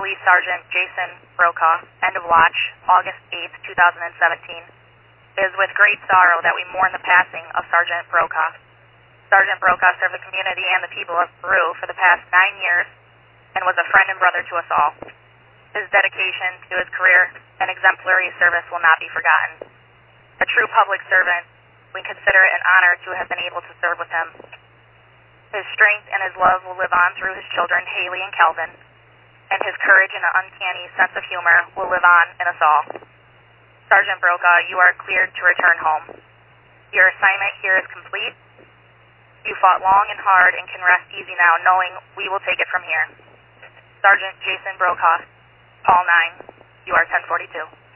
Police Sergeant Jason Brokaw, end of watch, August 8, 2017. It is with great sorrow that we mourn the passing of Sergeant Brokaw. Sergeant Brokaw served the community and the people of Peru for the past nine years and was a friend and brother to us all. His dedication to his career and exemplary service will not be forgotten. A true public servant, we consider it an honor to have been able to serve with him. His strength and his love will live on through his children, Haley and Calvin, and his courage and uncanny sense of humor will live on in us all. Sergeant Brokaw, you are cleared to return home. Your assignment here is complete. You fought long and hard and can rest easy now knowing we will take it from here. Sergeant Jason Brokaw, Paul 9, you are 1042.